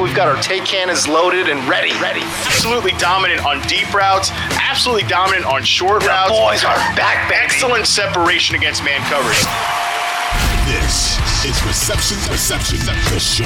We've got our take cannons loaded and ready. Ready. Absolutely dominant on deep routes. Absolutely dominant on short the routes. Boys are back. Baby. Excellent separation against man coverage. This is Reception Perception, the show.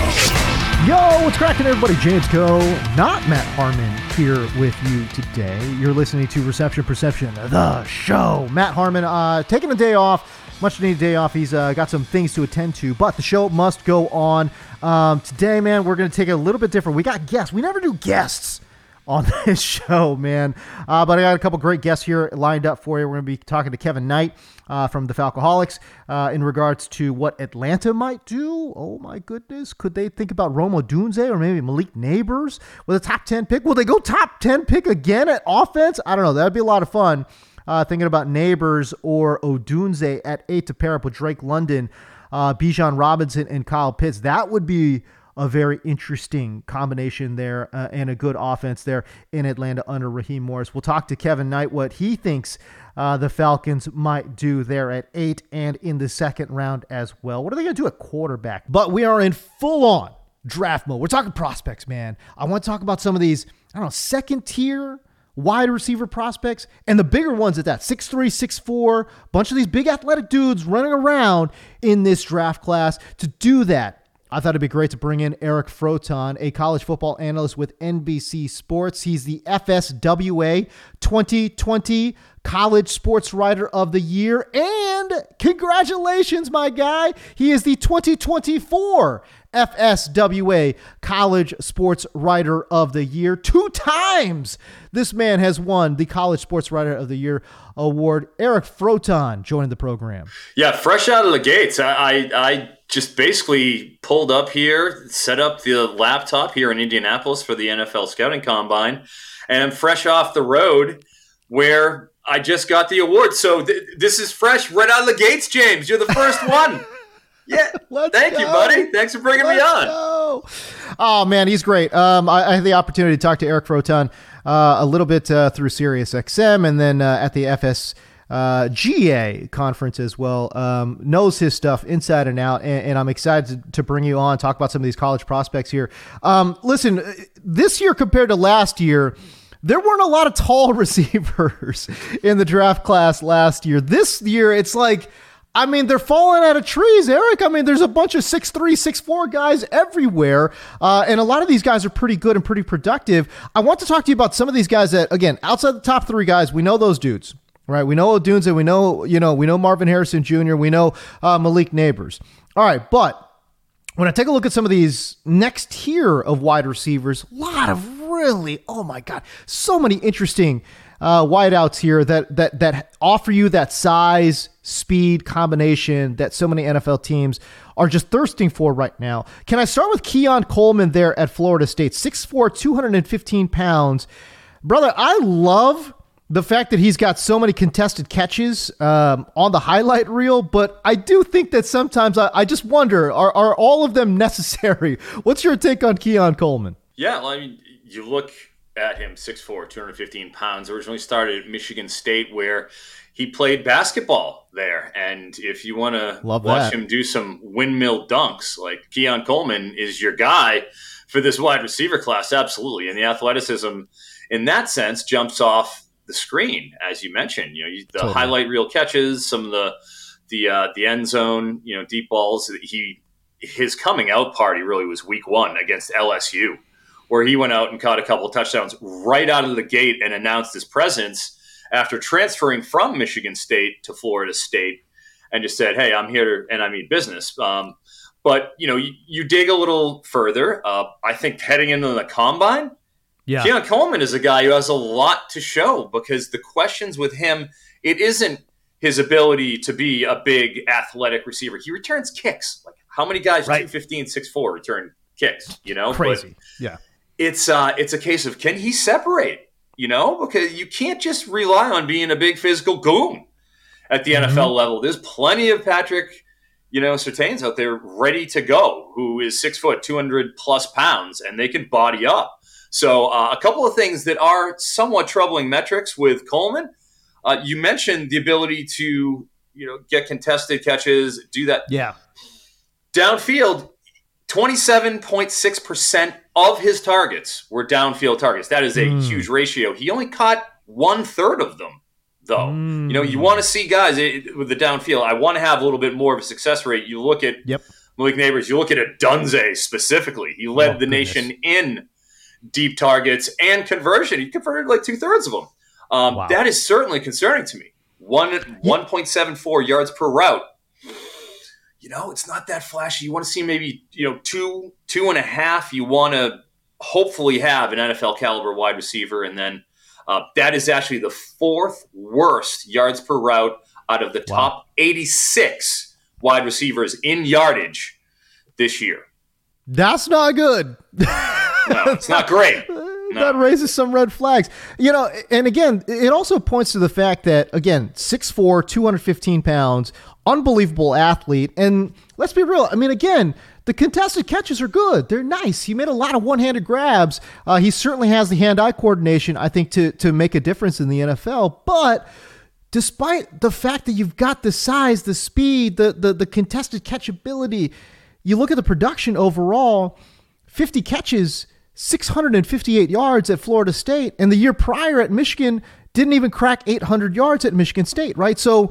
Yo, what's cracking, everybody? James Koh, not Matt Harmon, here with you today. You're listening to Reception Perception, the show. Matt Harmon uh, taking a day off much needed day off. He's uh, got some things to attend to, but the show must go on. Um, today, man, we're going to take it a little bit different. We got guests. We never do guests on this show, man. Uh, but I got a couple great guests here lined up for you. We're going to be talking to Kevin Knight uh, from the Falcoholics uh, in regards to what Atlanta might do. Oh my goodness, could they think about Rome Odunze or maybe Malik Nabers with a top ten pick? Will they go top ten pick again at offense? I don't know. That'd be a lot of fun uh, thinking about Nabers or Odunze at eight to pair up with Drake London, uh, Bijan Robinson, and Kyle Pitts. That would be a very interesting combination there uh, and a good offense there in Atlanta under Raheem Morris. We'll talk to Kevin Knight what he thinks uh, the Falcons might do there at eight and in the second round as well. What are they going to do at quarterback? But we are in full on draft mode. We're talking prospects, man. I want to talk about some of these, I don't know, second tier wide receiver prospects and the bigger ones at that 6'3, 6'4, bunch of these big athletic dudes running around in this draft class. To do that, I thought it'd be great to bring in Eric Froton, a college football analyst with NBC Sports. He's the FSWA 2020 College Sports Writer of the Year. And congratulations, my guy. He is the 2024 FSWA College Sports Writer of the Year. Two times this man has won the College Sports Writer of the Year award. Eric Froton joined the program. Yeah, fresh out of the gates. I, I, I just basically pulled up here, set up the laptop here in Indianapolis for the NFL Scouting Combine, and I'm fresh off the road where I just got the award. So th- this is fresh right out of the gates, James. You're the first one. Yeah. Let's Thank go. you, buddy. Thanks for bringing Let's me on. Go. Oh man, he's great. Um, I, I, had the opportunity to talk to Eric Froton uh, a little bit uh, through Sirius XM, and then uh, at the FS. Uh, GA conference as well um, knows his stuff inside and out, and, and I'm excited to, to, bring you on talk about some of these college prospects here. Um, listen, this year compared to last year, there weren't a lot of tall receivers in the draft class last year. This year, it's like I mean, they're falling out of trees, Eric. I mean, there's a bunch of six three, six four guys everywhere, uh, and a lot of these guys are pretty good and pretty productive. I want to talk to you about some of these guys that, again, outside the top three guys, we know those dudes, right? We know Odunze, we know, you know, we know Marvin Harrison Jr., we know uh, Malik Nabers. All right, but when I take a look at some of these next tier of wide receivers, a lot of really, oh my god, so many interesting uh, wideouts here that that that offer you that size, speed combination that so many NFL teams are just thirsting for right now. Can I start with Keon Coleman there at Florida State, 6'4", 215 pounds, brother? I love the fact that he's got so many contested catches um, on the highlight reel, but I do think that sometimes I, I just wonder are are all of them necessary? What's your take on Keon Coleman? Yeah, well, I mean, you look at him 6'4, 215 pounds. Originally started at Michigan State, where he played basketball there. And if you want to watch that. him do some windmill dunks, like Keon Coleman is your guy for this wide receiver class, absolutely. And the athleticism in that sense jumps off the screen, as you mentioned. You know, you- the Totally. highlight reel catches, some of the the uh, the end zone, you know, deep balls. He his coming out party really was week one against LSU where he went out and caught a couple of touchdowns right out of the gate and announced his presence after transferring from Michigan State to Florida State and just said, "Hey, I'm here and I mean business." Um, but you know, you, you dig a little further. Uh, I think heading into the combine, Yeah. Keon Coleman is a guy who has a lot to show because the questions with him, it isn't his ability to be a big athletic receiver. He returns kicks. Like how many guys, Right. 215, 6'4", return kicks. You know, Crazy. yeah. It's uh, it's a case of can he separate? You know, because you can't just rely on being a big physical goon at the Mm-hmm. NFL level. There's plenty of Patrick, you know, Surtains out there ready to go, who is six foot, two hundred plus pounds, and they can body up. So uh, a couple of things that are somewhat troubling metrics with Coleman. Uh, you mentioned the ability to you know get contested catches, do that Yeah. downfield. Twenty-seven point six percent of his targets were downfield targets. That is a Mm. huge ratio. He only caught one third of them, though. You know, you Mm. want to see guys eh, with the downfield. I want to have a little bit more of a success rate. You look at Yep. Malik Nabers. You look at Dunze specifically. He led Oh, the goodness. nation in deep targets and conversion. He converted like two thirds of them. Um, Wow. That is certainly concerning to me. One one point seven four yards per route. You know, it's not that flashy. You want to see maybe you know two two and a half. You want to hopefully have an NFL caliber wide receiver, and then uh, that is actually the fourth worst yards per route out of the Wow. top eighty six wide receivers in yardage this year. That's not good. No, it's not great. that raises some red flags. You know, and again, it also points to the fact that, again, 6'4, 215 pounds, unbelievable athlete. And let's be real. I mean, again, the contested catches are good. They're nice. He made a lot of one-handed grabs. Uh, he certainly has the hand-eye coordination, I think, to to make a difference in the NFL. But despite the fact that you've got the size, the speed, the the, the contested catchability, you look at the production overall. 50 catches, 658 yards at Florida State, and the year prior at Michigan didn't even crack 800 yards at Michigan State, right? So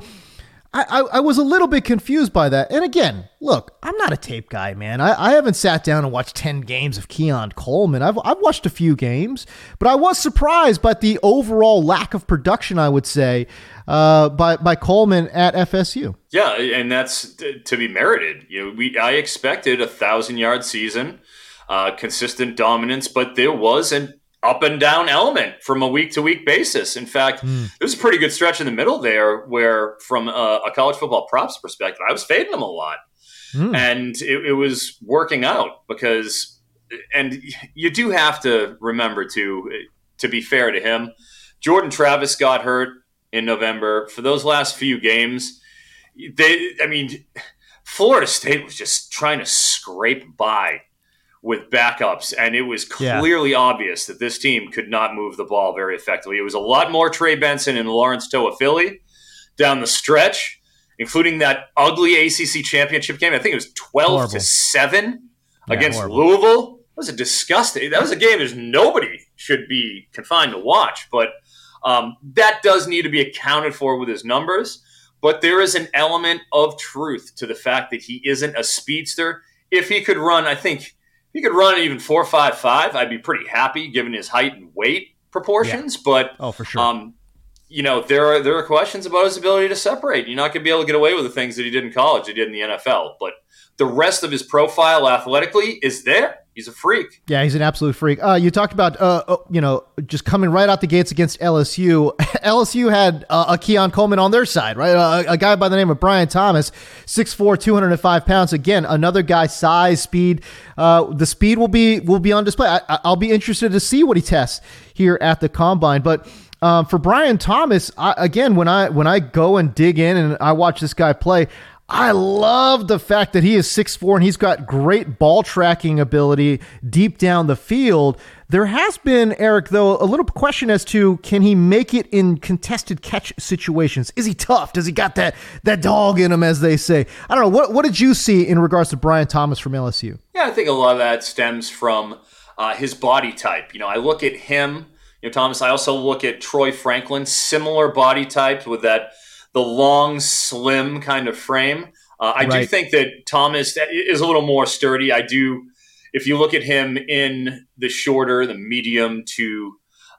I, I, I was a little bit confused by that. And again, look, I'm not a tape guy, man. I, I haven't sat down and watched 10 games of Keon Coleman. I've, I've watched a few games, but I was surprised by the overall lack of production, I would say, uh, by, by Coleman at FSU. Yeah, and that's to be merited. You know, we I expected a thousand yard season, uh, consistent dominance, but there was an up and down element from a week to week basis. In fact, there was a pretty good stretch in the middle there where, from a, a college football props perspective, I was fading them a lot, and it, it was working out because, and you do have to remember to to be fair to him, Jordan Travis got hurt in November. For those last few games, they, I mean, Florida State was just trying to scrape by with backups, and it was Yeah. clearly obvious that this team could not move the ball very effectively. It was a lot more Trey Benson and Lawrence Toafili down the stretch, including that ugly ACC championship game. I think it was twelve Horrible. to seven Yeah, against horrible. Louisville. That was a disgusting. That was a game that nobody should be confined to watch, but um, that does need to be accounted for with his numbers. But there is an element of truth to the fact that he isn't a speedster. If he could run, I think he could run even four five five, I'd be pretty happy given his height and weight proportions. But Oh, for sure. um, you know, there are there are questions about his ability to separate. You're not going to be able to get away with the things that he did in college, he did in the NFL. But the rest of his profile athletically is there. He's a freak. Yeah, he's an absolute freak. Uh, you talked about, uh, uh, you know, just coming right out the gates against LSU. LSU had uh, a Keon Coleman on their side, right? Uh, a guy by the name of Brian Thomas, 6'4", 205 pounds. Again, another guy, size, speed. Uh, the speed will be will be on display. I, I- I'll be interested to see what he tests here at the combine. But um, for Brian Thomas, I, again, when I when I go and dig in and I watch this guy play, I love the fact that he is 6'4 and he's got great ball tracking ability deep down the field. There has been, Eric, though, a little question as to can he make it in contested catch situations? Is he tough? Does he got that that dog in him, as they say? I don't know. What, what did you see in regards to Brian Thomas from LSU? Yeah, I think a lot of that stems from uh, his body type. You know, I look at him, you know, Thomas. I also look at Troy Franklin, similar body types with that the long, slim kind of frame. Uh, I do think that Thomas is a little more sturdy. I do. If you look at him in the shorter, the medium to,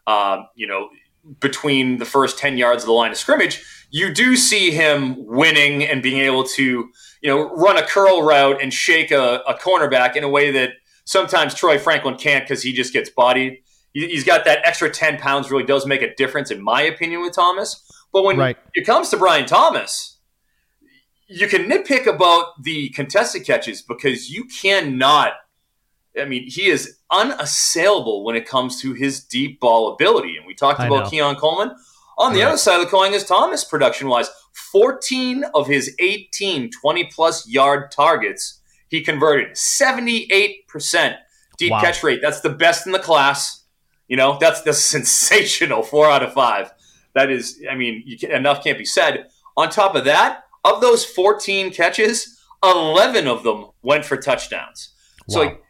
uh, you know, between the first 10 yards of the line of scrimmage, you do see him winning and being able to, you know, run a curl route and shake a, a cornerback in a way that sometimes Troy Franklin can't because he just gets bodied. He's got that extra 10 pounds, really does make a difference, in my opinion, with Thomas. But when Right. it comes to Brian Thomas, you can nitpick about the contested catches because you cannot I mean, he is unassailable when it comes to his deep ball ability. And we talked I about know. Keon Coleman. On the Right. other side of the coin is Thomas production wise. 14 of his 18 20 plus yard targets, he converted 78% deep Wow. catch rate. That's the best in the class. You know, that's the sensational four out of five. That is, I mean, you can, enough can't be said. On top of that, of those 14 catches, 11 of them went for touchdowns. So like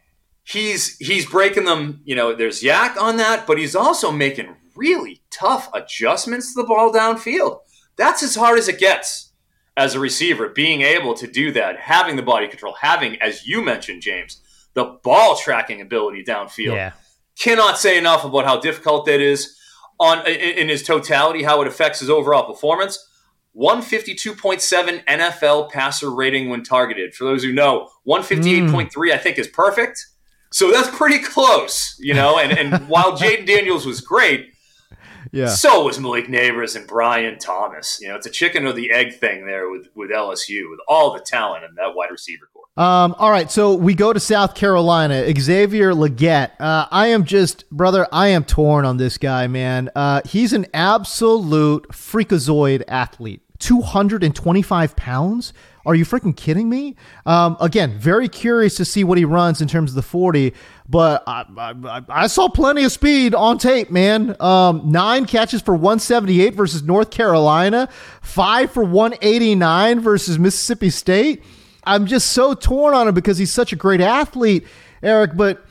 he's he's breaking them, you know, there's YAC on that, but he's also making really tough adjustments to the ball downfield. That's as hard as it gets as a receiver, being able to do that, having the body control, having, as you mentioned, James, the ball tracking ability downfield Yeah. cannot say enough about how difficult that is on in, in his totality, how it affects his overall performance. 152.7 NFL passer rating when targeted. For those who know, 158.3 I think is perfect. So that's pretty close, you know. And and while Jayden Daniels was great, Yeah. so was Malik Nabers and Brian Thomas. You know, it's a chicken or the egg thing there with with LSU with all the talent in that wide receiver corps. Um, all right, so we go to South Carolina. Xavier Legette. Uh, I am just, brother, I am torn on this guy, man. Uh, he's an absolute freakazoid athlete. 225 pounds? Are you freaking kidding me? Um, again, very curious to see what he runs in terms of the 40, but I, I, I saw plenty of speed on tape, man. Um, nine catches for 178 versus North Carolina, five for 189 versus Mississippi State. I'm just so torn on him because he's such a great athlete, Eric. But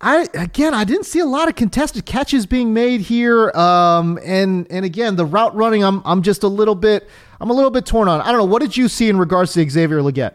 I again, I didn't see a lot of contested catches being made here. Um, and and again, the route running, I'm I'm just a little bit, I'm a little bit torn on. I don't know. What did you see in regards to Xavier Legette?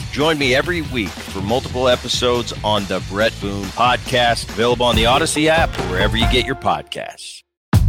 Join me every week for multiple episodes on the Bret Boone podcast, available on the Audacy app or wherever you get your podcasts.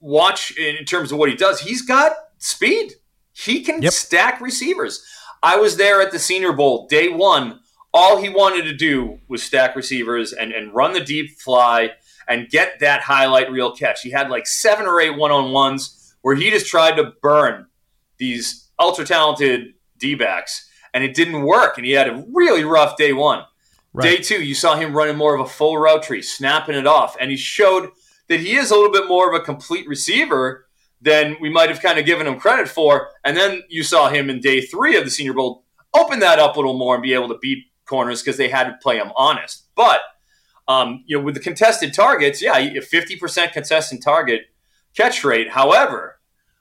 Watch in terms of what he does. He's got speed. He can stack receivers. I was there at the Senior Bowl day one. All he wanted to do was stack receivers and, and run the deep fly and get that highlight reel catch. He had like seven or eight one on ones where he just tried to burn these ultra talented D backs, and it didn't work. And he had a really rough day one. Day two, you saw him running more of a full route tree, snapping it off, and he showed that he is a little bit more of a complete receiver than we might have kind of given him credit for. And then you saw him in day three of the Senior Bowl open that up a little more and be able to beat corners because they had to play him honest. But um, you know, with the contested targets, yeah, fifty percent contested target catch rate. However,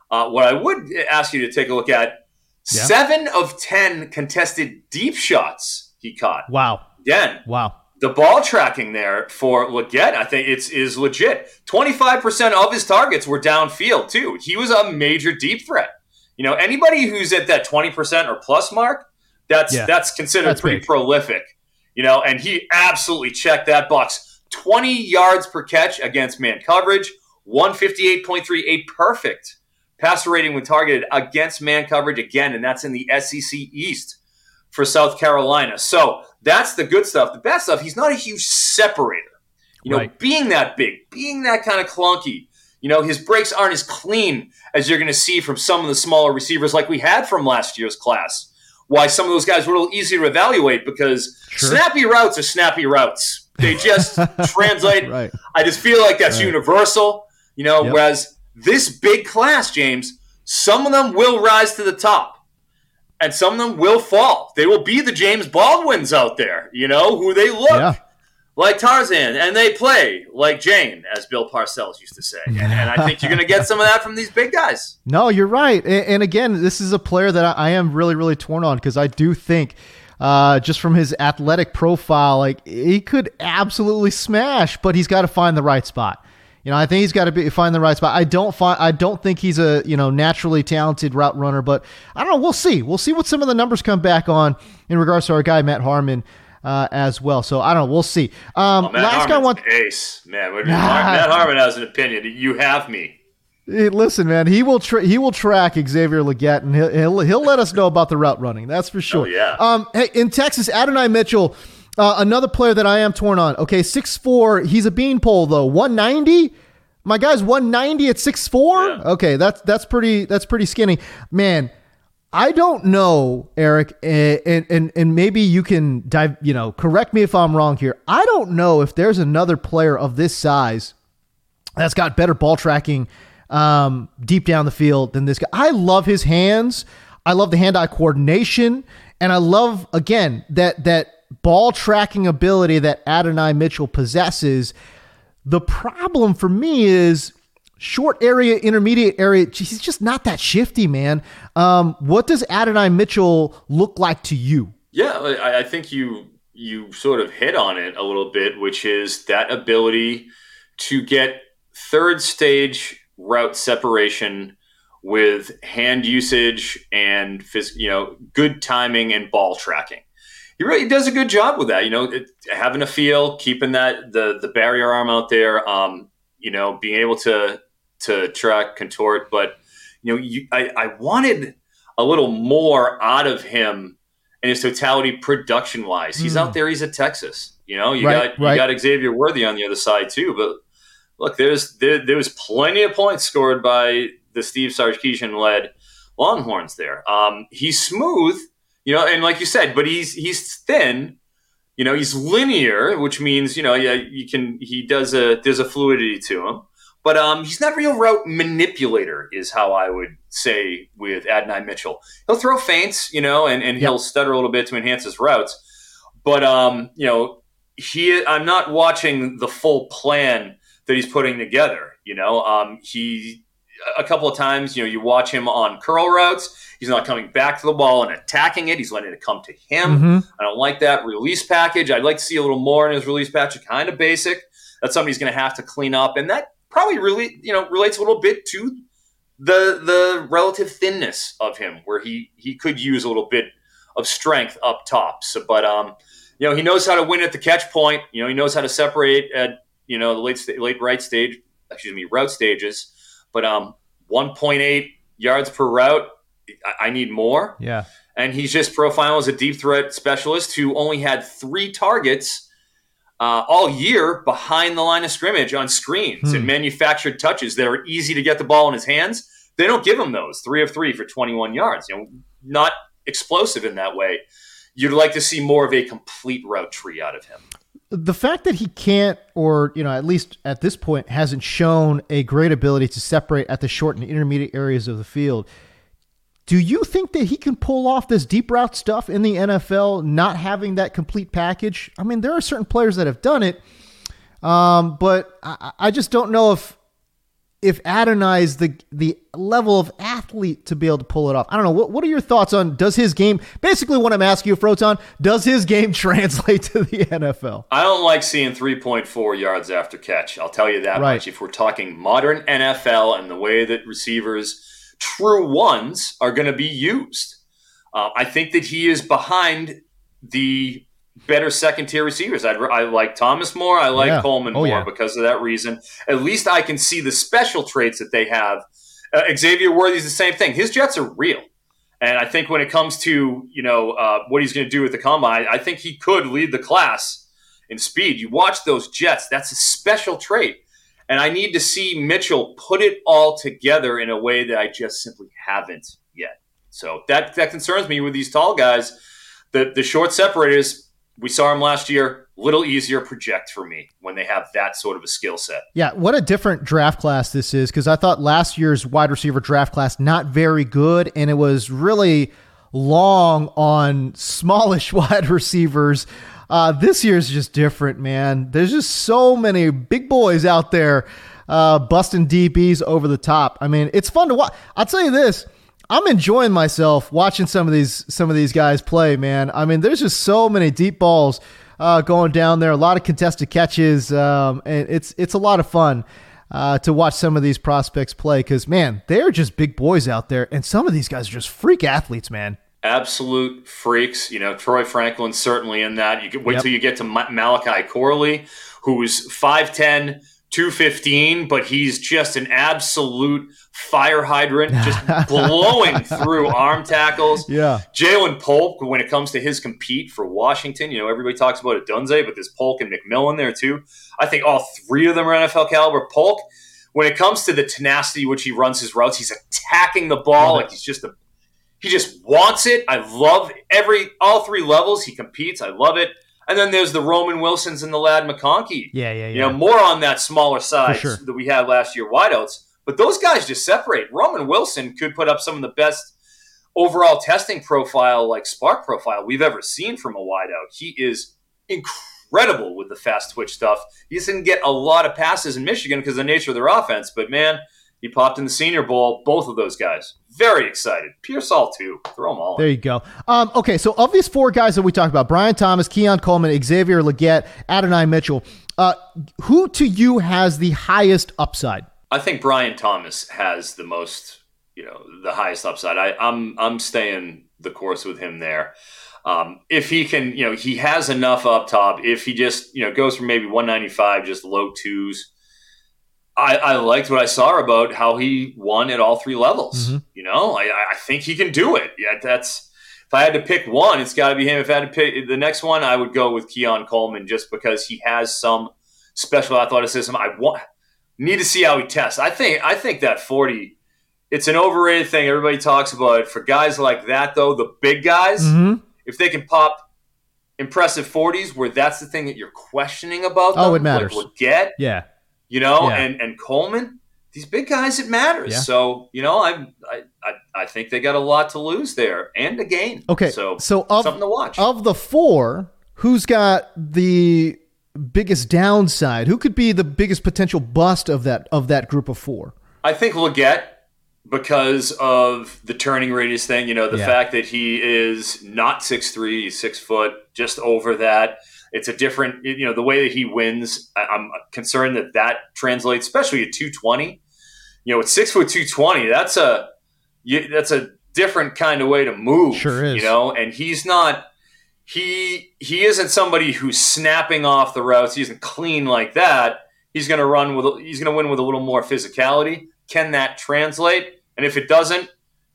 uh, what I would ask you to take a look at Yeah. seven of ten contested deep shots he caught. Wow. Again, Wow. The ball tracking there for Legette, I think it's is legit. Twenty five percent of his targets were downfield too. He was a major deep threat. You know, anybody who's at that twenty percent or plus mark, that's Yeah. that's considered That's pretty big. prolific. You know, and he absolutely checked that box. Twenty yards per catch against man coverage, one fifty eight point three, a perfect passer rating when targeted against man coverage again, and that's in the SEC East for South Carolina. So that's the good stuff. The bad stuff, he's not a huge separator. You know, Right. being that big, being that kind of clunky, you know, his breaks aren't as clean as you're going to see from some of the smaller receivers like we had from last year's class. Why some of those guys were a little easier to evaluate because Sure. snappy routes are snappy routes. They just translate. Right. I just feel like that's Right. universal, you know, Yep. whereas this big class, James, some of them will rise to the top and some of them will fall. They will be the James Baldwins out there, you know, who they look Yeah. like Tarzan, and they play like Jane, as Bill Parcells used to say. And, and I think you're going to get some of that from these big guys. No, you're right. And, and again, this is a player that I, I am really, really torn on because I do think, uh, just from his athletic profile, like he could absolutely smash, but he's got to find the right spot. You know, I think he's got to be, find the right spot. I don't find, I don't think he's a you know naturally talented route runner, but I don't know. We'll see. We'll see what some of the numbers come back on in regards to our guy Matt Harmon uh, as well. So I don't know. We'll see. Um, Oh, Matt last guy want. ace, man. Matt Harmon has an opinion. You have me. Hey, listen, man, he will tra- he will track Xavier Legette, and he'll, he'll he'll let us know about the route running. That's for sure. Oh, yeah. Um, hey, in Texas, Adonai Mitchell, uh, another player that I am torn on. Okay, six four. He's a beanpole though. One ninety. My guy's one ninety at six four. Yeah. Okay, that's that's pretty that's pretty skinny, man. I don't know, Eric, and, and and and maybe you can dive. You know, correct me if I'm wrong here. I don't know if there's another player of this size that's got better ball tracking um, deep down the field than this guy. I love his hands. I love the hand-eye coordination, and I love again that that ball tracking ability that Adonai Mitchell possesses. The problem for me is short area, intermediate area. He's just not that shifty, man. Um, what does Adonai Mitchell look like to you? Yeah, I, I think you you sort of hit on it a little bit, which is that ability to get third stage route separation with hand usage and you know good timing and ball tracking. He really does a good job with that. You know, it, having a feel, keeping that the the barrier arm out there. Um, you know, being able to to track, contort. But you know, you, I, I wanted a little more out of him in his totality, production wise. He's out there. He's at Texas. You know, you Right, got right. you got Xavier Worthy on the other side too. But look, there's there, there was plenty of points scored by the Steve Sarkisian led Longhorns there. Um, he's smooth, you know, and like you said, but he's he's thin. You know, he's linear, which means you know, yeah, you can. He does a there's a fluidity to him, but um, he's not a real route manipulator, is how I would say with Adonai Mitchell. He'll throw feints, you know, and, and he'll stutter a little bit to enhance his routes, but um, you know, he I'm not watching the full plan that he's putting together. You know, um, he a couple of times, you know, you watch him on curl routes. He's not coming back to the ball and attacking it. He's letting it come to him. Mhm. I don't like that release package. I'd like to see a little more in his release package. Kind of basic. That's something he's going to have to clean up, and that probably really, you know, relates a little bit to the the relative thinness of him, where he he could use a little bit of strength up top. So, but um, you know, he knows how to win at the catch point. You know, he knows how to separate at you know the late late right stage, excuse me, route stages. But um, 1.8 yards per route. I, I need more. Yeah. And he's just profiled as a deep threat specialist who only had three targets uh, all year behind the line of scrimmage on screens and manufactured touches that are easy to get the ball in his hands. They don't give him those three of three for 21 yards. You know, not explosive in that way. You'd like to see more of a complete route tree out of him. the fact that he can't, or you know, at least at this point, hasn't shown a great ability to separate at the short and intermediate areas of the field. Do you think that he can pull off this deep route stuff in the NFL, not having that complete package? I mean, there are certain players that have done it, um, but I, I just don't know if if Adonai is the the level of athlete to be able to pull it off. I don't know. What, what are your thoughts on does his game? Basically, what I'm asking you, Froton, does his game translate to the NFL? I don't like seeing 3.4 yards after catch. I'll tell you that Right. much. If we're talking modern NFL and the way that receivers, true ones, are going to be used, uh, I think that he is behind the better second tier receivers. I'd, I like Thomas more. I like Yeah. Coleman Oh, more yeah. because of that reason. At least I can see the special traits that they have. Uh, Xavier Worthy's the same thing. His jets are real. And I think when it comes to you know uh, what he's going to do with the combine, I think he could lead the class in speed. You watch those Jets; that's a special trait, and I need to see Mitchell put it all together in a way that I just simply haven't yet. So that that concerns me with these tall guys. The the short separators, we saw him last year. Little easier project for me when they have that sort of a skill set. Yeah, what a different draft class this is because I thought last year's wide receiver draft class not very good, and it was really long on smallish wide receivers. Uh, this year's just different, man. There's just so many big boys out there uh, busting DBs over the top. I mean, it's fun to watch. I'll tell you this. I'm enjoying myself watching some of these some of these guys play, man. I mean, there's just so many deep balls uh, going down there, a lot of contested catches, um, and it's it's a lot of fun uh, to watch some of these prospects play because man, they're just big boys out there, and some of these guys are just freak athletes, man. Absolute freaks. You know, Troy Franklin certainly in that. You can wait Yep. till you get to Malachi Corley, who's 5'10, 215, but he's just an absolute fire hydrant, just blowing through arm tackles. Yeah. Ja'Lynn Polk, when it comes to his compete for Washington, you know, everybody talks about it, Dunze, but there's Polk and McMillan there too. I think all three of them are NFL caliber. Polk, when it comes to the tenacity which he runs his routes, he's attacking the ball like he's just a he just wants it. I love every all three levels he competes. I love it. And then there's the Roman Wilsons and the Ladd McConkey. Yeah, yeah, yeah. You know, more on that smaller side sure. that we had last year, wideouts. But those guys just separate. Roman Wilson could put up some of the best overall testing profile, like spark profile, we've ever seen from a wideout. He is incredible with the fast twitch stuff. He didn't get a lot of passes in Michigan because of the nature of their offense. But man, he popped in the Senior Bowl. Both of those guys, very excited. Pearsall too. Throw them all. in. There you go. Um, okay, so of these four guys that we talked about, Brian Thomas, Keon Coleman, Xavier Legette, Adonai Mitchell, uh, who to you has the highest upside? I think Brian Thomas has the most, you know, the highest upside. I, I'm I'm staying the course with him there. Um, if he can, you know, he has enough up top. If he just, you know, goes from maybe 195, just low twos. I, I liked what I saw about how he won at all three levels. Mhm. You know, I, I think he can do it. Yeah, that's. If I had to pick one, it's got to be him. If I had to pick the next one, I would go with Keon Coleman just because he has some special athleticism. I want need to see how he tests. I think I think that 40 it's an overrated thing everybody talks about. it. For guys like that though, the big guys, Mhm. if they can pop impressive 40s where that's the thing that you're questioning about them, Oh, it matters. like Legette, Yeah. You know, Yeah. and and Coleman, these big guys it matters. Yeah. So, you know, I, I I I think they got a lot to lose there and to gain. Okay. So, so of, something to watch. Of the four, who's got the biggest downside? Who could be the biggest potential bust of that of that group of four? I think Legette because of the turning radius thing. You know, the Yeah. fact that he is not six three, he's six foot, just over that. It's a different, you know, the way that he wins. I'm concerned that that translates, especially at two twenty. You know, at six foot two twenty, that's a you, that's a different kind of way to move. Sure is. You know, and he's not. He he isn't somebody who's snapping off the routes. He isn't clean like that. He's going to run with. a- He's going to win with a little more physicality. Can that translate? And if it doesn't,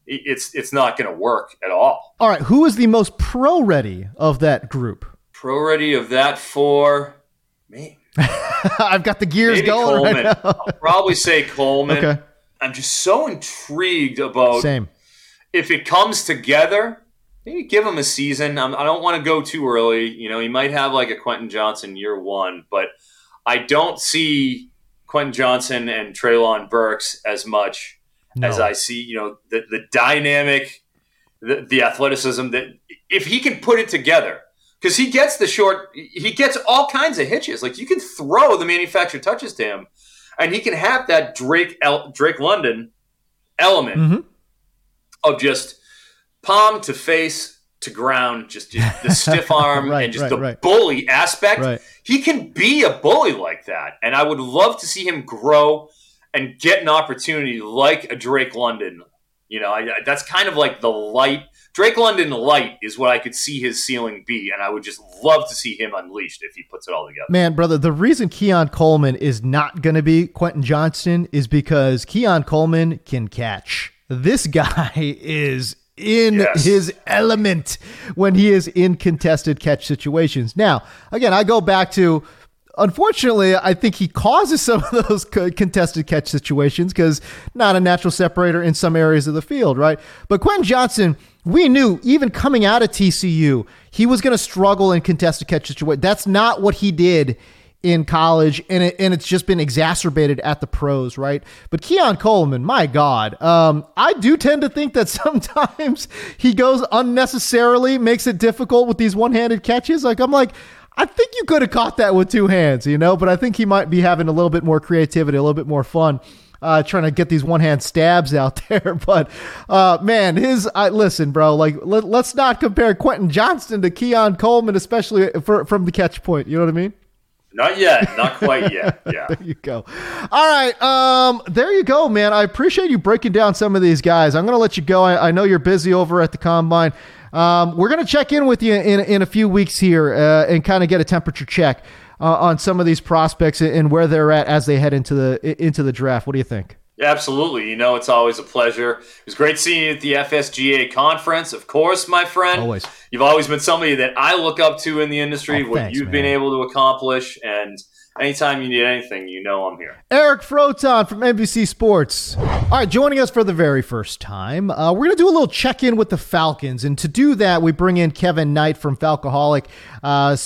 it's it's not going to work at all. All right, who is the most pro ready of that group? Pro ready of that for me. I've got the gears Maybe going Coleman. right. I'll probably say Coleman. Okay. I'm just so intrigued about Same. if it comes together. Maybe give him a season. I'm, I don't want to go too early. You know, he might have like a Quentin Johnston year one, but I don't see Quentin Johnston and Treylon Burks as much as I see. You know, the the dynamic, the, the athleticism that if he can put it together, because he gets the short, he gets all kinds of hitches. Like you can throw the manufactured touches to him, and he can have that Drake El, Drake London element Mhm. of just palm to face to ground, just, just the stiff arm Right, and just right, the right. bully aspect. He can be a bully like that, and I would love to see him grow and get an opportunity like a Drake London. You know, I, I- that's kind of like the light. Drake London light is what I could see his ceiling be, and I would just love to see him unleashed if he puts it all together. Man, brother, the reason Keon Coleman is not going to be Quentin Johnston is because Keon Coleman can catch. This guy is in Yes. his element when he is in contested catch situations. Now, again, I go back to unfortunately, I think he causes some of those contested catch situations because not a natural separator in some areas of the field, right? But Quentin Johnson, we knew even coming out of TCU, he was going to struggle in contested catch situations. That's not what he did in college, and it, and it's just been exacerbated at the pros, right? But Keon Coleman, my God, um, I do tend to think that sometimes he goes unnecessarily, makes it difficult with these one handed catches. Like I'm like. I think you could have caught that with two hands, you know, but I think he might be having a little bit more creativity, a little bit more fun. Uh, trying to get these one hand stabs out there, but uh, man, his I listen, bro. Like, let, us not compare Quentin Johnston to Keon Coleman, especially for, from the catch point. You know what I mean? Not yet. Not quite yet. Yeah. there you go. All right. Um, there you go, man. I appreciate you breaking down some of these guys. I'm going to let you go. I, I, know you're busy over at the combine. Um, we're going to check in with you in, in a few weeks here uh, and kind of get a temperature check uh, on some of these prospects and where they're at as they head into the into the draft. What do you think? Absolutely. You know, it's always a pleasure. It was great seeing you at the FSGA conference. Of course, my friend. Always. You've always been somebody that I look up to in the industry, oh, what thanks, you've man. been able to accomplish. And anytime you need anything, you know I'm here. Eric Froton from NBC Sports. All right, joining us for the very first time, uh, we're going to do a little check in with the Falcons. And to do that, we bring in Kevin Knight from Falcoholic. Uh,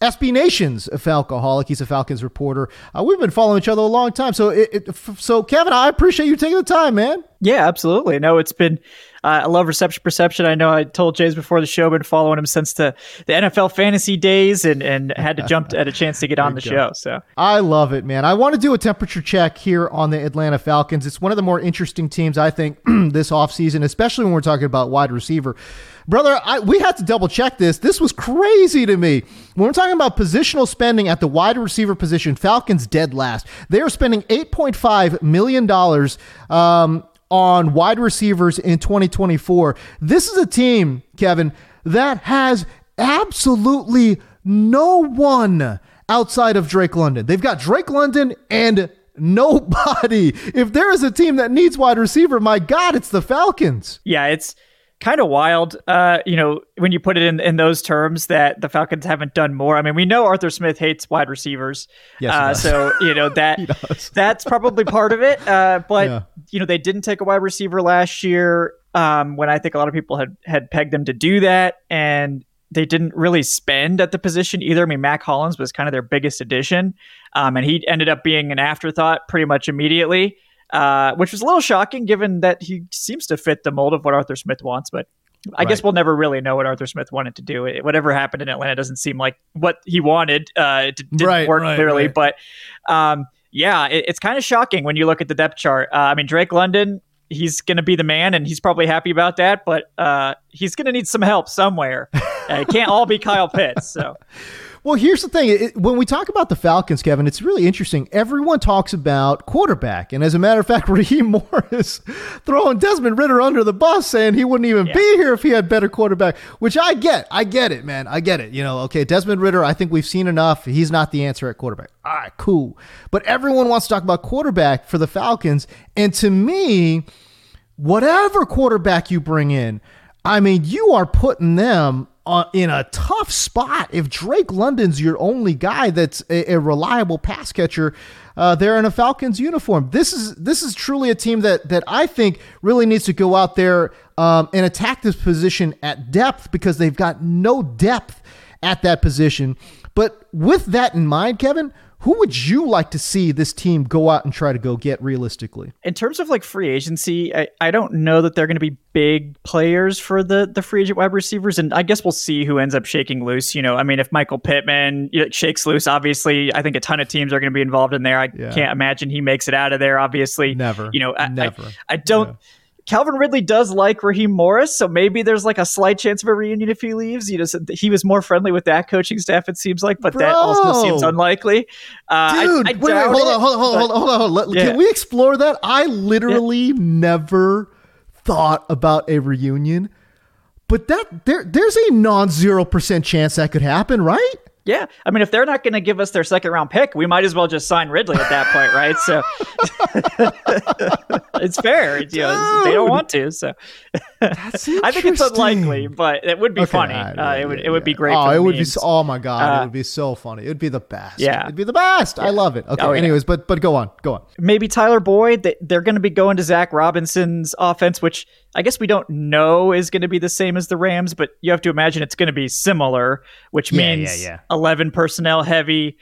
SB Nation's Falcoholic. He's a Falcons reporter. Uh, we've been following each other a long time. So, it, it, so Kevin, I appreciate you taking the time, man. Yeah, absolutely. No, it's been. Uh, I love reception perception. I know I told Jays before the show, been following him since the, the NFL fantasy days, and and had to jump at a chance to get on the go. show. So I love it, man. I want to do a temperature check here on the Atlanta Falcons. It's one of the more interesting teams I think this offseason, especially when we're talking about wide receiver. Brother, I, we had to double check this. This was crazy to me. When we're talking about positional spending at the wide receiver position, Falcons dead last. They are spending $8.5 million um, on wide receivers in 2024. This is a team, Kevin, that has absolutely no one outside of Drake London. They've got Drake London and nobody. If there is a team that needs wide receiver, my God, it's the Falcons. Yeah, it's kind of wild, uh, you know, when you put it in, in those terms that the Falcons haven't done more. I mean, we know Arthur Smith hates wide receivers. Yes, uh, so, you know, that that's probably part of it. Uh, but, Yeah. you know, they didn't take a wide receiver last year um, when I think a lot of people had, had pegged them to do that. And they didn't really spend at the position either. I mean, Mack Hollins was kind of their biggest addition. Um, and he ended up being an afterthought pretty much immediately uh, which was a little shocking given that he seems to fit the mold of what Arthur Smith wants. But I guess we'll never really know what Arthur Smith wanted to do. It- whatever happened in Atlanta doesn't seem like what he wanted. Uh, it d- didn't Right, work right, clearly, right. but um, yeah, it, it's kind of shocking when you look at the depth chart. Uh, I mean, Drake London. He's going to be the man, and he's probably happy about that. But uh, he's going to need some help somewhere. It can't all be Kyle Pitts. So Well, here's the thing. It, when we talk about the Falcons, Kevin, it's really interesting. Everyone talks about quarterback. And as a matter of fact, Raheem Morris throwing Desmond Ridder under the bus saying he wouldn't even be here if he had better quarterback, which I get. I get it, man. I get it. You know, okay, Desmond Ridder, I think we've seen enough. He's not the answer at quarterback. All right, cool. But everyone wants to talk about quarterback for the Falcons. And to me, whatever quarterback you bring in, I mean, you are putting them uh, in a tough spot. If Drake London's your only guy that's a, a reliable pass catcher, uh, they're in a Falcons uniform. This is this is truly a team that that I think really needs to go out there um, and attack this position at depth because they've got no depth at that position. But with that in mind, Kevin, who would you like to see this team go out and try to go get realistically? in terms of like free agency, I, I don't know that they're going to be big players for the the free agent wide receivers, and I guess we'll see who ends up shaking loose. You know, I mean, if Michael Pittman shakes loose, obviously, I think a ton of teams are going to be involved in there. I Yeah. can't imagine he makes it out of there. Obviously, Never. You know, I, I- Never. I, don't. Calvin Ridley does like Raheem Morris, so maybe there's like a slight chance of a reunion if he leaves. You know, he was more friendly with that coaching staff, it seems like, but that also seems unlikely. Uh, Dude, I wait, wait, hold it, on, hold on, hold on, hold on, hold on, hold on. Let- Yeah. Can we explore that? I literally never thought about a reunion, but that there there's a non zero percent chance that could happen, right? Yeah, I mean, if they're not going to give us their second round pick, we might as well just sign Ridley at that point, right? So it's fair. You know, they don't want to, so That's I think it's unlikely, but it would be Okay, funny. right, uh, yeah, it would yeah, it would be great. Oh, it would be. memes. So, oh my god, Uh, it would be so funny. It'd be the best. Yeah. it'd be the best. I love it. Okay. Oh, yeah. Anyways, but but go on, go on. maybe Tyler Boyd. They, they're going to be going to Zach Robinson's offense, which I guess we don't know is going to be the same as the Rams, but you have to imagine it's going to be similar, which Yeah, means yeah, yeah. 11 personnel heavy.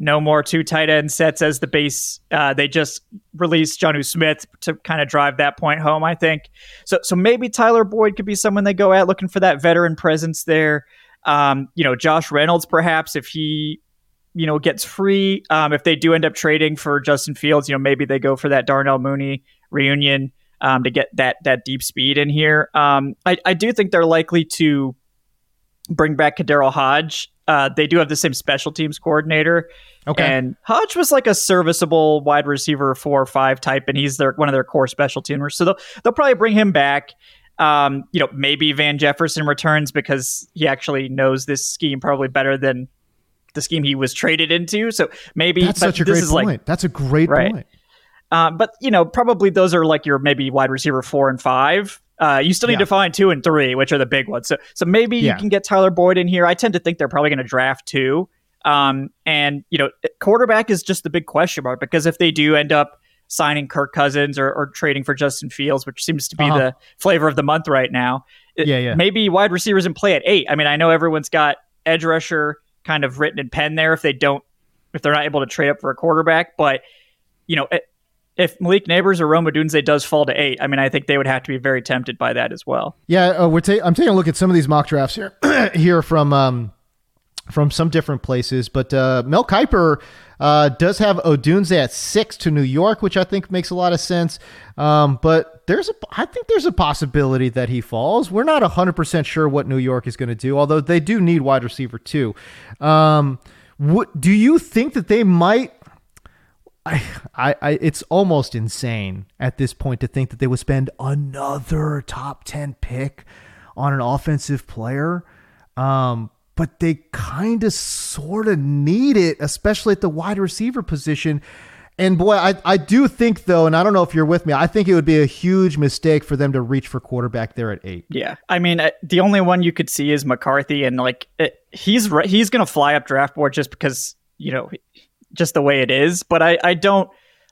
no more two tight end sets as the base. Uh, they just released Jonnu Smith to kind of drive that point home, I think. So, so maybe Tyler Boyd could be someone they go at looking for that veteran presence there. Um, you know, Josh Reynolds, perhaps if he, you know, gets free. Um, if they do end up trading for Justin Fields, you know, maybe they go for that Darnell Mooney reunion um, to get that that deep speed in here. Um, I, I do think they're likely to bring back KhaDarel Hodge. Uh, they do have the same special teams coordinator. Okay. And Hodge was like a serviceable wide receiver four or five type, and he's their one of their core special teamers. So they'll they'll probably bring him back. Um, you know, maybe Van Jefferson returns because he actually knows this scheme probably better than the scheme he was traded into. So maybe That's such a great point. Like, That's a great right. point. Um, but you know, probably those are like your maybe wide receiver four and five. Uh, you still need Yeah. to find two and three, which are the big ones. So, so maybe Yeah. you can get Tyler Boyd in here. I tend to think they're probably going to draft two. Um, and you know, quarterback is just the big question mark because if they do end up signing Kirk Cousins or, or trading for Justin Fields, which seems to be Uh-huh. the flavor of the month right now, it- Yeah, yeah. maybe wide receivers in play at eight. I mean, I know everyone's got edge rusher kind of written in pen there if they don't, if they're not able to trade up for a quarterback, but you know, if Malik Nabers or Rome Odunze does fall to eight, I mean, I think they would have to be very tempted by that as well. Yeah, uh, we're ta- I'm taking a look at some of these mock drafts here here from um, from some different places, but uh, Mel Kiper uh, does have Odunze at six to New York, which I think makes a lot of sense. Um, but there's a I think there's a possibility that he falls. We're not 100 percent sure what New York is going to do, although they do need wide receiver too. Um, what do you think that they might? I, I, I, it's almost insane at this point to think that they would spend another top 10 pick on an offensive player. Um, but they kind of sort of need it, especially at the wide receiver position. And boy, I, I do think though, and I don't know if you're with me, I think it would be a huge mistake for them to reach for quarterback there at eight. Yeah, I mean, uh, the only one you could see is McCarthy, and like it, he's he's going to fly up draft board just because you know, just the way it is. But I I don't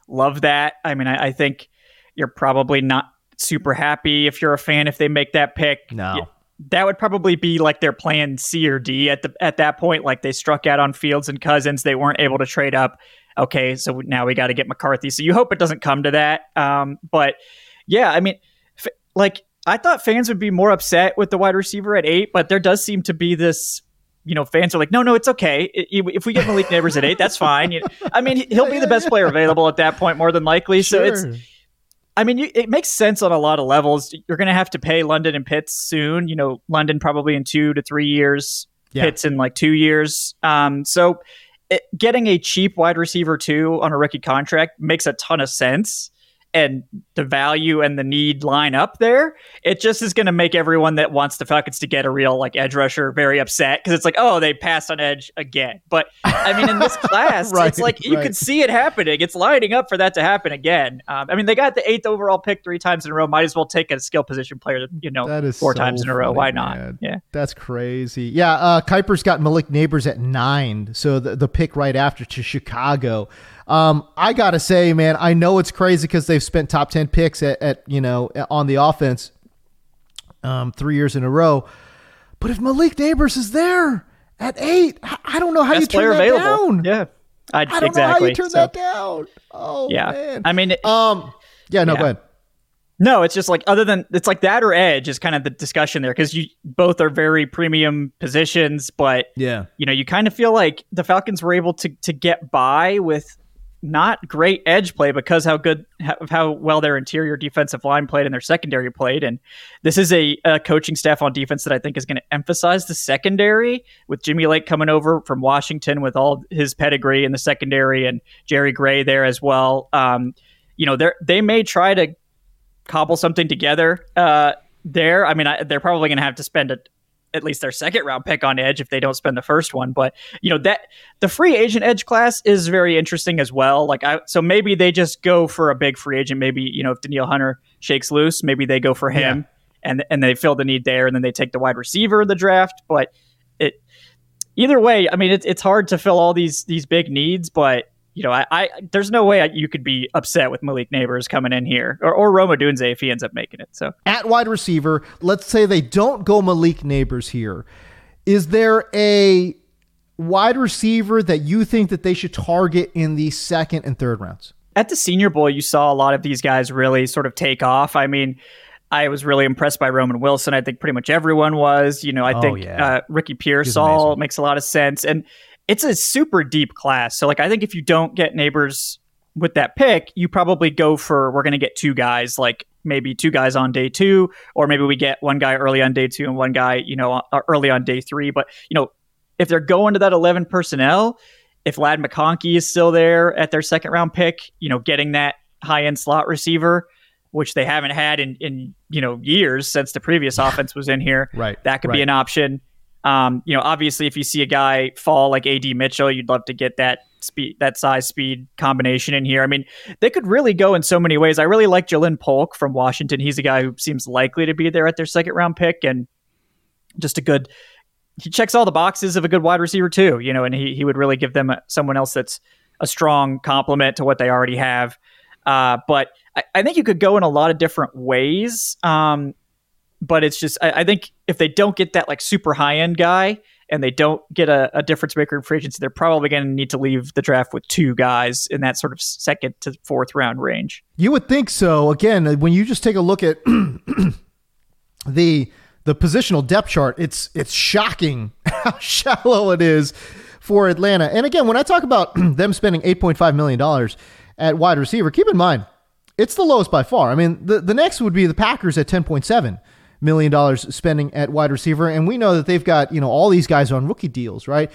love that. I mean, I, I think you're probably not super happy if you're a fan if they make that pick. No. That would probably be like their plan C or D at the at that point. Like they struck out on Fields and Cousins, they weren't able to trade up. Okay, so now we got to get McCarthy. So you hope it doesn't come to that. Um, but yeah, I mean, f- like I thought fans would be more upset with the wide receiver at eight, but there does seem to be this. You know, fans are like, no, no, it's okay. If we get Malik Nabers at eight, that's fine. You know, I mean, he'll be the best player available at that point, more than likely. So it's, I mean, you, it makes sense on a lot of levels. You're going to have to pay London and Pitts soon. You know, London probably in two to three years, Yeah. Pitts in like two years. Um, so it, getting a cheap wide receiver too on a rookie contract makes a ton of sense. And the value and the need line up there. It just is going to make everyone that wants the Falcons to get a real like edge rusher very upset because it's like, oh, they passed on edge again. But I mean, in this class, Right, it's like you right. could see it happening. It's lining up for that to happen again. Um, I mean, they got the eighth overall pick three times in a row. Might as well take a skill position player, you know, That is four so times in a row. funny, Why not? man. Yeah. That's crazy. Yeah, uh, Kiper's got Malik Nabers at nine, so the, the pick right after to Chicago. Um, I gotta say, man, I know it's crazy because they've spent top ten picks at, at you know on the offense, um, three years in a row. But if Malik Nabers is there at eight, I don't know how you Best turn that available. down. Yeah. I, I don't know how you turn So, that down. Oh Yeah. man. I mean, it- um, yeah, no, Yeah. go ahead. No, it's just like other than it's like that or edge is kind of the discussion there because you both are very premium positions, but Yeah. you know you kind of feel like the Falcons were able to to get by with not great edge play because how good of how well their interior defensive line played and their secondary played and this is a, a coaching staff on defense that I think is going to emphasize the secondary with Jimmy Lake coming over from Washington with all his pedigree in the secondary and Jerry Gray there as well um, you know they they may try to cobble something together uh, there. I mean, I, they're probably going to have to spend a, at least their second round pick on edge if they don't spend the first one. But you know that the free agent edge class is very interesting as well. Like I, so maybe they just go for a big free agent. Maybe you know if Danielle Hunter shakes loose, maybe they go for him and and they fill the need there, and then they take the wide receiver in the draft. But it either way, I mean, it's it's hard to fill all these these big needs, but. You know, I, I there's no way you could be upset with Malik Nabers coming in here, or, or Rome Odunze if he ends up making it. So at wide receiver, let's say they don't go Malik Nabers here. Is there a wide receiver that you think that they should target in the second and third rounds? At the Senior Bowl, you saw a lot of these guys really sort of take off. I mean, I was really impressed by Roman Wilson. I think pretty much everyone was. You know, I Oh, think yeah. uh, Ricky Pearsall makes a lot of sense, and it's a super deep class. So, like, I think if you don't get Nabers with that pick, you probably go for we're going to get two guys, like maybe two guys on day two, or maybe we get one guy early on day two and one guy, you know, uh, early on day three. But you know, if they're going to that eleven personnel, if Ladd McConkey is still there at their second round pick, you know, getting that high end slot receiver, which they haven't had in, in you know years since the previous offense was in here. Right, That could be an option. Um, you know, obviously if you see a guy fall like AD Mitchell, you'd love to get that speed that size speed combination in here. I mean, they could really go in so many ways. I really like Ja'Lynn Polk from Washington. He's a guy who seems likely to be there at their second round pick and just a good he checks all the boxes of a good wide receiver too, you know, and he, he would really give them someone else that's a strong complement to what they already have. Uh, but I, I think you could go in a lot of different ways. Um, but it's just, I, I think if they don't get that like super high end guy and they don't get a, a difference maker in free agency, they're probably going to need to leave the draft with two guys in that sort of second to fourth round range. You would think so. Again, uh, when you just take a look at the the positional depth chart, it's it's shocking how shallow it is for Atlanta. And again, when I talk about them spending eight point five million dollars at wide receiver, keep in mind it's the lowest by far. I mean, the the next would be the Packers at ten point seven million dollars spending at wide receiver, and we know that they've got you know all these guys on rookie deals, right?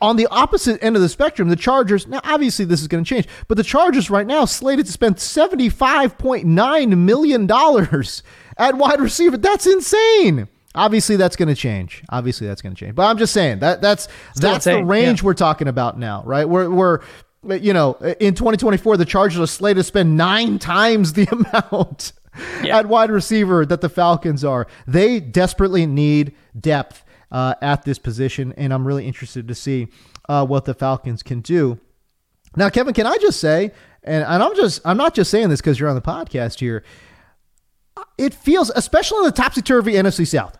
On the opposite end of the spectrum, the Chargers. Now, obviously, this is going to change, but the Chargers right now slated to spend seventy five point nine million dollars at wide receiver. That's insane. Obviously, that's going to change. Obviously, that's going to change. But I'm just saying that that's Still that's the range yeah. we're talking about now, right? We're we're you know in 2024 the Chargers are slated to spend nine times the amount at wide receiver that the Falcons are. They desperately need depth uh, at this position, and I'm really interested to see uh, what the Falcons can do. Now, Kevin, can I just say, and, and I'm just I'm not just saying this because you're on the podcast here. It feels, especially in the topsy turvy NFC South,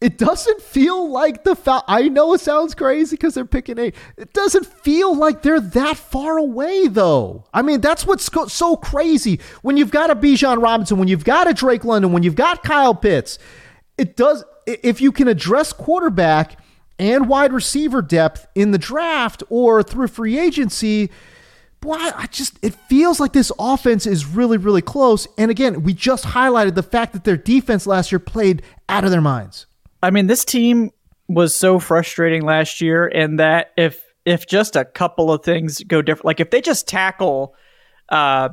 it doesn't feel like the Fal- I know it sounds crazy because they're picking eight. It doesn't feel like they're that far away, though. I mean, that's what's so crazy when you've got a Bijan Robinson, when you've got a Drake London, when you've got Kyle Pitts. It does if you can address quarterback and wide receiver depth in the draft or through free agency. Boy, I just it feels like this offense is really, really close. And again, we just highlighted the fact that their defense last year played out of their minds. I mean, this team was so frustrating last year, and that if if just a couple of things go different, like if they just tackle, uh,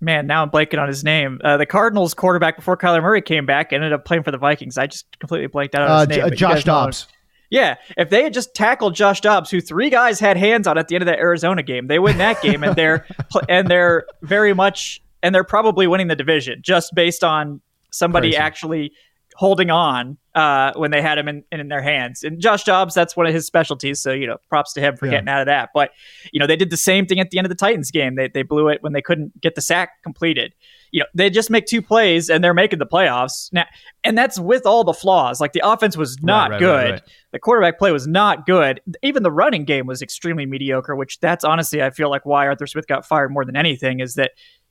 man, now I'm blanking on his name. Uh, the Cardinals quarterback before Kyler Murray came back ended up playing for the Vikings. I just completely blanked out on Uh, his J- name. you Josh guys know him. Dobbs. Yeah, if they had just tackled Josh Dobbs, who three guys had hands on at the end of that Arizona game, they win that game, and they're and they're very much and they're probably winning the division just based on somebody Crazy. actually holding on uh, when they had him in, in their hands. And Josh Dobbs, that's one of his specialties. So you know, props to him for Yeah. getting out of that. But you know, they did the same thing at the end of the Titans game. They they blew it when they couldn't get the sack completed. You know, they just make two plays and they're making the playoffs now, and that's with all the flaws. Like the offense was not right, right, good. right. The quarterback play was not good. Even the running game was extremely mediocre, which that's honestly, I feel like why Arthur Smith got fired more than anything is that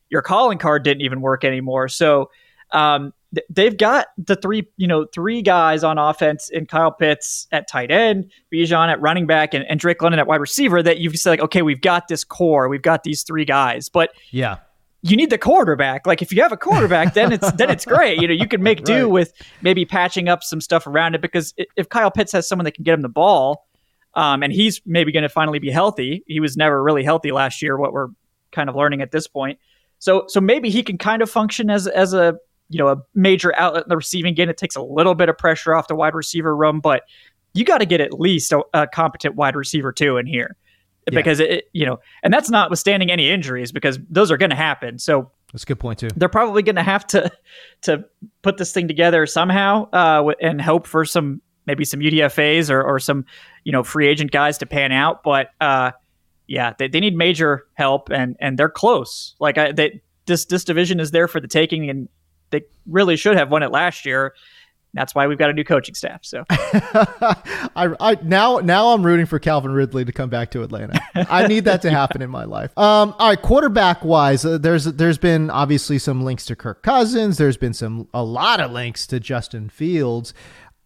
your calling card didn't even work anymore. So um, they've got the three, you know, three guys on offense in Kyle Pitts at tight end, Bijan at running back, and, and Drake London at wide receiver. That you've said like, okay, we've got this core, we've got these three guys, but Yeah. you need the quarterback. Like if you have a quarterback, then it's then it's great. You know, you can make do Right. with maybe patching up some stuff around it because if Kyle Pitts has someone that can get him the ball, um, and he's maybe going to finally be healthy. He was never really healthy last year. What we're kind of learning at this point. So so maybe he can kind of function as as a you know a major outlet in the receiving game. It takes a little bit of pressure off the wide receiver room, but you got to get at least a, a competent wide receiver too in here Yeah. because it you know and that's notwithstanding any injuries because those are going to happen. So That's a good point too. they're probably going to have to to put this thing together somehow uh, and hope for some maybe some UDFA's or, or some you know free agent guys to pan out. But uh, yeah, they, they need major help and and they're close. Like I, they, this this division is there for the taking, and they really should have won it last year. That's why we've got a new coaching staff. So I, I now now I'm rooting for Calvin Ridley to come back to Atlanta. I need that to happen in my life. Um, all right, quarterback wise, uh, there's there's been obviously some links to Kirk Cousins. There's been some a lot of links to Justin Fields.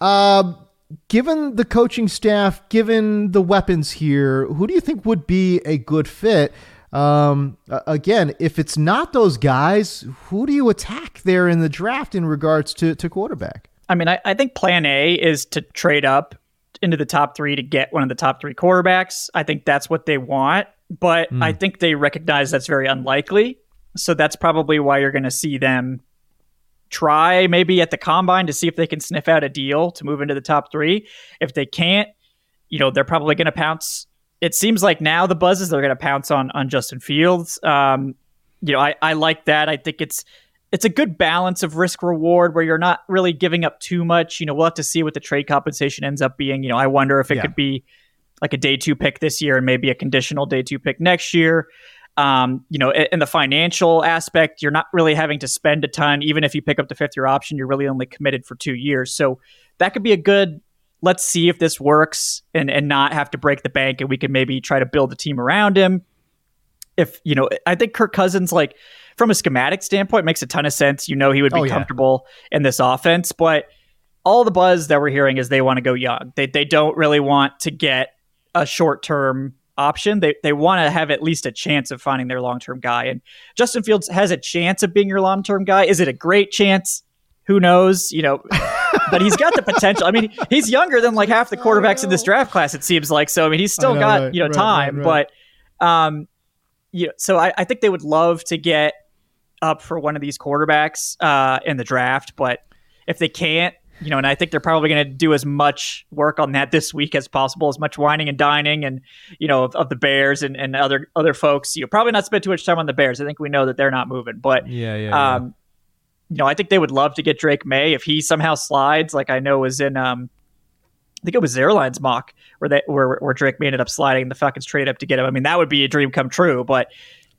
Um, given the coaching staff, given the weapons here, who do you think would be a good fit? Um, again, if it's not those guys, who do you attack there in the draft in regards to, to quarterback? I mean, I, I think plan A is to trade up into the top three to get one of the top three quarterbacks. I think that's what they want, but mm. I think they recognize that's very unlikely. So that's probably why you're going to see them try maybe at the combine to see if they can sniff out a deal to move into the top three. If they can't, you know, they're probably going to pounce. It seems like now the buzz is they're going to pounce on on Justin Fields. Um, you know, I, I like that. I think it's it's a good balance of risk reward where you're not really giving up too much. You know, we'll have to see what the trade compensation ends up being. You know, I wonder if it yeah. could be like a day two pick this year and maybe a conditional day two pick next year. Um, you know, in the financial aspect, you're not really having to spend a ton. Even if you pick up the fifth year option, you're really only committed for two years. So that could be a good. Let's see if this works and and not have to break the bank, and we can maybe try to build a team around him. If you know, I think Kirk Cousins, like from a schematic standpoint, makes a ton of sense. You know, he would be oh, yeah. comfortable in this offense, but all the buzz that we're hearing is they want to go young. They they don't really want to get a short term option. They they want to have at least a chance of finding their long term guy. And Justin Fields has a chance of being your long term guy. Is it a great chance? Who knows? You know, but he's got the potential. I mean, he's younger than like half the quarterbacks in this draft class. It seems like so. I mean, he's still know, got right, you know right, time, right, but um, you know, so I, I think they would love to get up for one of these quarterbacks uh in the draft, but if they can't, you know, and I think they're probably going to do as much work on that this week as possible, as much whining and dining, and you know, of, of, the Bears and, and other other folks. You know, probably not spend too much time on the Bears. I think we know that they're not moving, but yeah, yeah, um, yeah. You know, I think they would love to get Drake Maye if he somehow slides. Like I know was in, um, I think it was Airlines mock where they where where Drake Maye ended up sliding, the Falcons trade up to get him. I mean, that would be a dream come true, but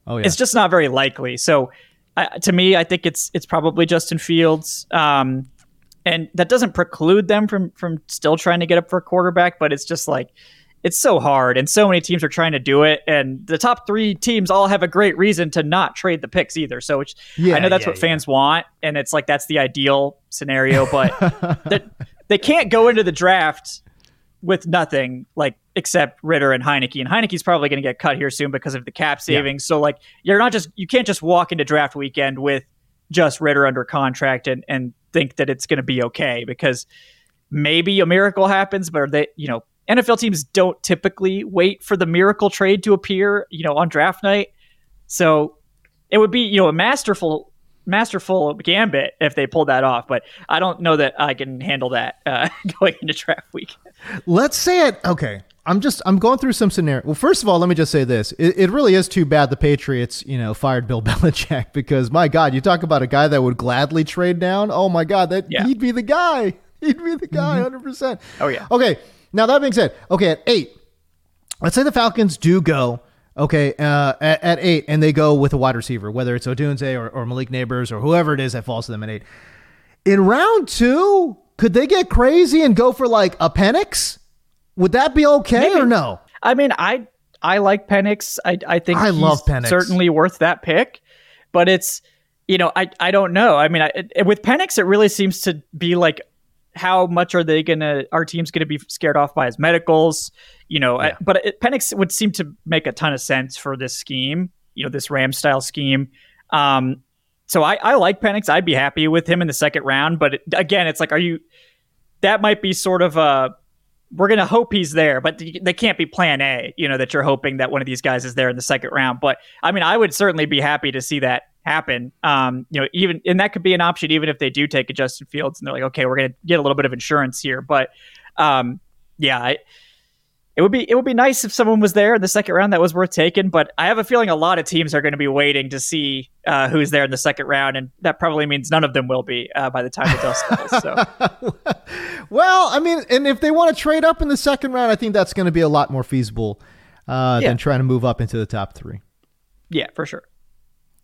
oh, yeah. it's just not very likely. So. Uh, to me, I think it's it's probably Justin Fields. Um, and that doesn't preclude them from from still trying to get up for a quarterback but it's just like it's so hard and so many teams are trying to do it and the top three teams all have a great reason to not trade the picks either so which yeah, i know that's yeah, what yeah. fans want and it's like that's the ideal scenario but they, they can't go into the draft with nothing like except Ridder and Heinicke. And Heinicke's probably going to get cut here soon because of the cap savings. So like you're not just you can't just walk into draft weekend with just Ridder under contract and and think that it's going to be okay because maybe a miracle happens, but they, you know, NFL teams don't typically wait for the miracle trade to appear, you know, on draft night. So it would be, you know, a masterful, masterful gambit if they pulled that off. But I don't know that I can handle that uh, going into draft week. Let's say it. Okay. I'm just I'm going through some scenario. Well, first of all, let me just say this: it, it, really is too bad the Patriots, you know, fired Bill Belichick because my God, you talk about a guy that would gladly trade down. Oh my God, that yeah. he'd be the guy. He'd be the guy, 100 mm-hmm. percent. Oh yeah. Okay. Now that being said, okay, at eight, let's say the Falcons do go. Okay, uh, at, at, eight, and they go with a wide receiver, whether it's Odunze or, or Malik Nabers or whoever it is that falls to them at eight. In round two, could they get crazy and go for like a Penix? Would that be okay Maybe. or no? I mean, I I like Penix. I I think I love Penix. Certainly worth that pick, but it's you know I I don't know. I mean, I, it, with Penix, it really seems to be like how much are they gonna our team's gonna be scared off by his medicals you know yeah. I, but it, penix would seem to make a ton of sense for this scheme you know this ram style scheme um so i i like penix i'd be happy with him in the second round but it, again it's like are you that might be sort of a we're going to hope he's there, but they can't be plan A, you know, that you're hoping that one of these guys is there in the second round. But I mean, I would certainly be happy to see that happen. Um, you know, even, and that could be an option, even if they do take a Justin Fields and they're like, okay, we're going to get a little bit of insurance here. But um, yeah, I, it would be it would be nice if someone was there in the second round that was worth taking. But I have a feeling a lot of teams are going to be waiting to see uh, who's there in the second round, and that probably means none of them will be uh, by the time the dust settles. So, well, I mean, and if they want to trade up in the second round, I think that's going to be a lot more feasible uh, yeah. than trying to move up into the top three. Yeah, for sure.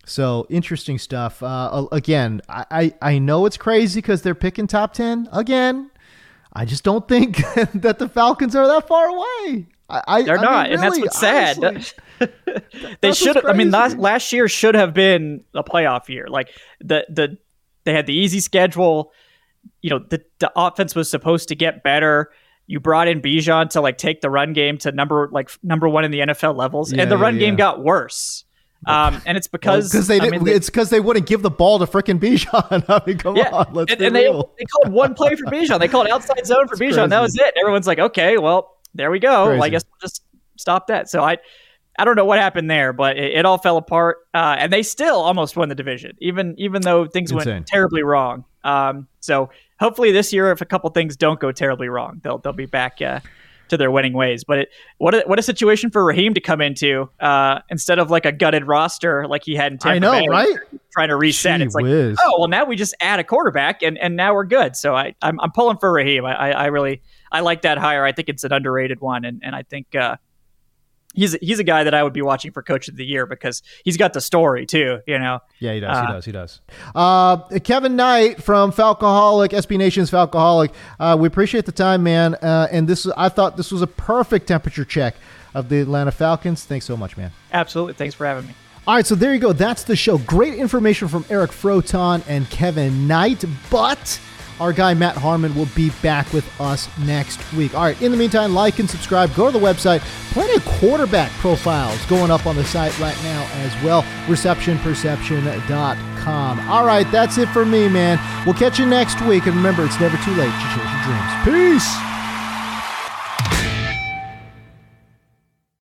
So interesting stuff. Uh, again, I, I, I know it's crazy because they're picking top 10 again. I just don't think that the Falcons are that far away. I, They're I not, mean, and that's what's sad. honestly. they should. I mean, last last year should have been a playoff year. Like the the they had the easy schedule. You know, the the offense was supposed to get better. You brought in Bijan to like take the run game to number like number one in the NFL levels, Yeah, and the yeah, run game yeah. got worse. Um, and it's because because they I didn't. mean, they- it's because they wouldn't give the ball to freaking Bijan. I mean, come yeah, on, let's and, and they, real. they called one play for Bijan. They called outside zone for Bijan. That was it. Everyone's like, okay, well, there we go. Well, I guess we'll just stop that. So I, I don't know what happened there, but it, it all fell apart, uh, and they still almost won the division, even even though things Insane. went terribly wrong. Um, so hopefully this year, if a couple things don't go terribly wrong, they'll they'll be back. Uh, to their winning ways, but it, what a, what a situation for Raheem to come into uh, instead of like a gutted roster like he had in Tampa I know, Bay, right? Trying to reset. Gee it's like, whiz. oh well, now we just add a quarterback and, and now we're good. So I I'm, I'm pulling for Raheem. I, I I really I like that hire. I think it's an underrated one, and and I think uh, he's he's a guy that I would be watching for Coach of the Year because he's got the story too. You know, Yeah, he does. Uh, he does. He does. Uh, Kevin Knight from Falcoholic, SB Nation's Falcoholic. Uh, we appreciate the time, man. Uh, and this, I thought this was a perfect temperature check of the Atlanta Falcons. Thanks so much, man. absolutely. Thanks for having me. All right, so there you go. That's the show. Great information from Eric Froton and Kevin Knight. But our guy Matt Harmon will be back with us next week. All right, in the meantime, like and subscribe. Go to the website. Plenty of quarterback profiles going up on the site right now as well. ReceptionPerception.com. All right, that's it for me, man. We'll catch you next week. And remember, it's never too late to chase your dreams. Peace.